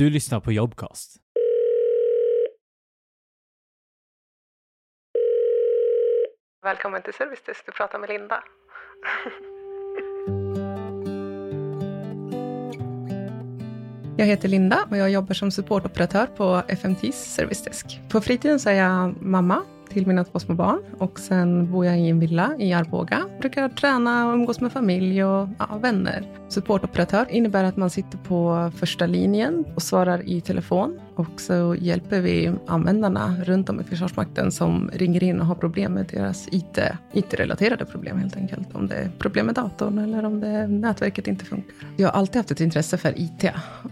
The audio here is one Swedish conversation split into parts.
Du lyssnar på Jobcast. Välkommen till Servicedesk, du pratar med Linda. Jag heter Linda och jag jobbar som supportoperatör på FMTs Servicedesk. På fritiden så är jag mamma till mina två små barn. Och sen bor jag i en villa i Arboga. Brukar träna och umgås med familj och ja, vänner. Supportoperatör innebär att man sitter på första linjen och svarar i telefon. Och så hjälper vi användarna runt om i Försvarsmakten som ringer in och har problem med deras IT, IT-relaterade problem helt enkelt. Om det är problem med datorn eller om det nätverket inte funkar. Jag har alltid haft ett intresse för IT,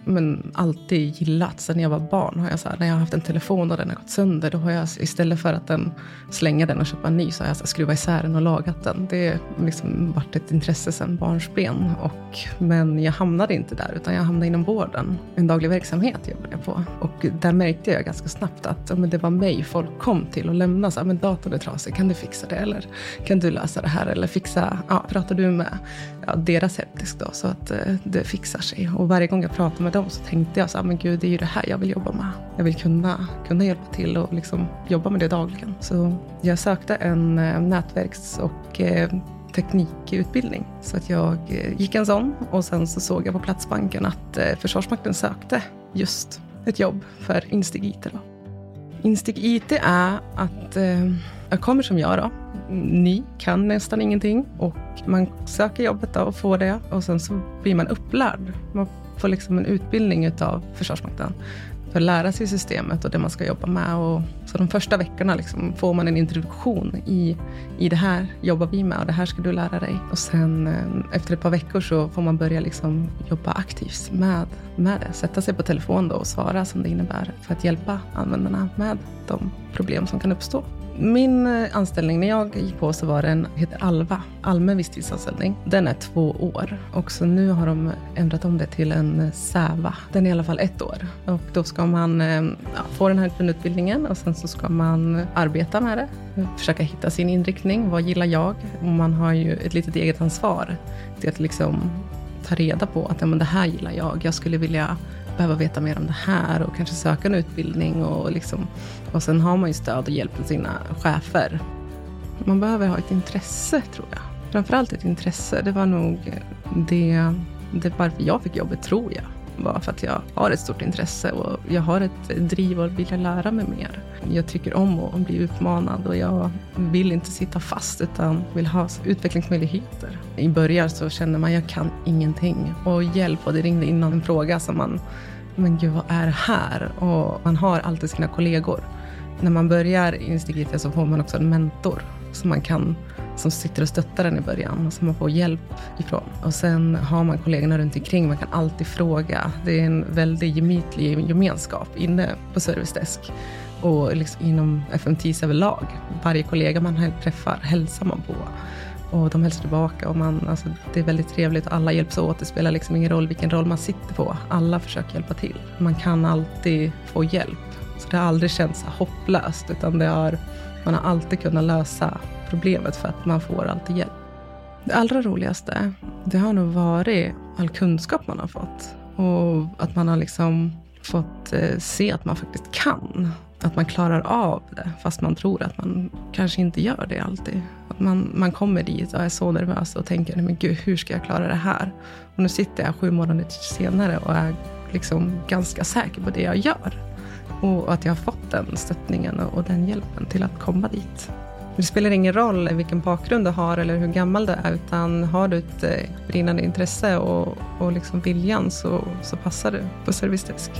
men alltid gillat. Sen jag var barn har jag så här, när jag har haft en telefon och den har gått sönder, då har jag istället för att den, slänga den och köpa en ny så har jag så här, skruvat isär den och lagat den. Det har liksom varit ett intresse sedan barnsben. Och, men jag hamnade inte där, utan jag hamnade inom vården. En daglig verksamhet jobbade jag på. Och där märkte jag ganska snabbt att men det var mig folk kom till och lämnade. Så, men datorn är trasig, kan du fixa det? Eller kan du lösa det här? Eller fixa, ja, pratar du med ja, deras hemdisk då? Så att eh, det fixar sig. Och varje gång jag pratade med dem så tänkte jag så men gud, det är ju det här jag vill jobba med. Jag vill kunna, kunna hjälpa till och liksom jobba med det dagligen. Så jag sökte en eh, nätverks och eh, teknikutbildning. Så att jag eh, gick en sån och sen så såg jag på Platsbanken att eh, Försvarsmakten sökte just ett jobb för Instig IT. Då. Instig IT är att eh, jag kommer som jag då. Ni kan nästan ingenting och man söker jobbet då och får det och sen så blir man upplärd. Man får liksom en utbildning utav Försvarsmakten för att lära sig systemet och det man ska jobba med. Och, så de första veckorna liksom får man en introduktion i, i det här jobbar vi med och det här ska du lära dig. Och sen eh, efter ett par veckor så får man börja liksom jobba aktivt med, med det. Sätta sig på telefon då och svara som det innebär för att hjälpa användarna med de problem som kan uppstå. Min eh, anställning, när jag gick på så var den, heter ALVA, allmän visstidsanställning. Den är två år och så nu har de ändrat om det till en SÄVA. Den är i alla fall ett år och då ska man eh, ja, få den här grundutbildningen och sen så ska man arbeta med det. Försöka hitta sin inriktning. Vad gillar jag? Och man har ju ett litet eget ansvar till att liksom ta reda på att ja, men det här gillar jag. Jag skulle vilja behöva veta mer om det här och kanske söka en utbildning. Och, liksom, och sen har man ju stöd och hjälp från sina chefer. Man behöver ha ett intresse, tror jag. Framförallt ett intresse. Det var nog det, det varför jag fick jobbet, tror jag. Var för att jag har ett stort intresse och jag har ett driv och vill lära mig mer. Jag tycker om att bli utmanad och jag vill inte sitta fast utan vill ha utvecklingsmöjligheter. I början så känner man jag kan ingenting och hjälp och det ringde in en fråga som man men gud vad är det här? Och man har alltid sina kollegor. När man börjar i Instigita så får man också en mentor som man kan som sitter och stöttar en i början och som man får hjälp ifrån. Och sen har man kollegorna runt omkring. Man kan alltid fråga. Det är en väldigt gemytlig gemenskap inne på Servicedesk och liksom inom FMTs överlag. Varje kollega man träffar hälsar man på. Och de hälsar tillbaka och man, alltså, det är väldigt trevligt. och Alla hjälps åt. Det spelar liksom ingen roll vilken roll man sitter på. Alla försöker hjälpa till. Man kan alltid få hjälp. Så det har aldrig känts hopplöst, utan det har, man har alltid kunnat lösa problemet för att man får alltid hjälp. Det allra roligaste, det har nog varit all kunskap man har fått. Och att man har liksom fått eh, se att man faktiskt kan. Att man klarar av det, fast man tror att man kanske inte gör det alltid. Att man, man kommer dit och är så nervös och tänker, men gud, hur ska jag klara det här? Och nu sitter jag sju månader senare och är liksom ganska säker på det jag gör. Och att jag har fått den stöttningen och den hjälpen till att komma dit. Det spelar ingen roll vilken bakgrund du har eller hur gammal du är, utan har du ett eh, brinnande intresse och, och liksom viljan så, så passar du på servicedesk.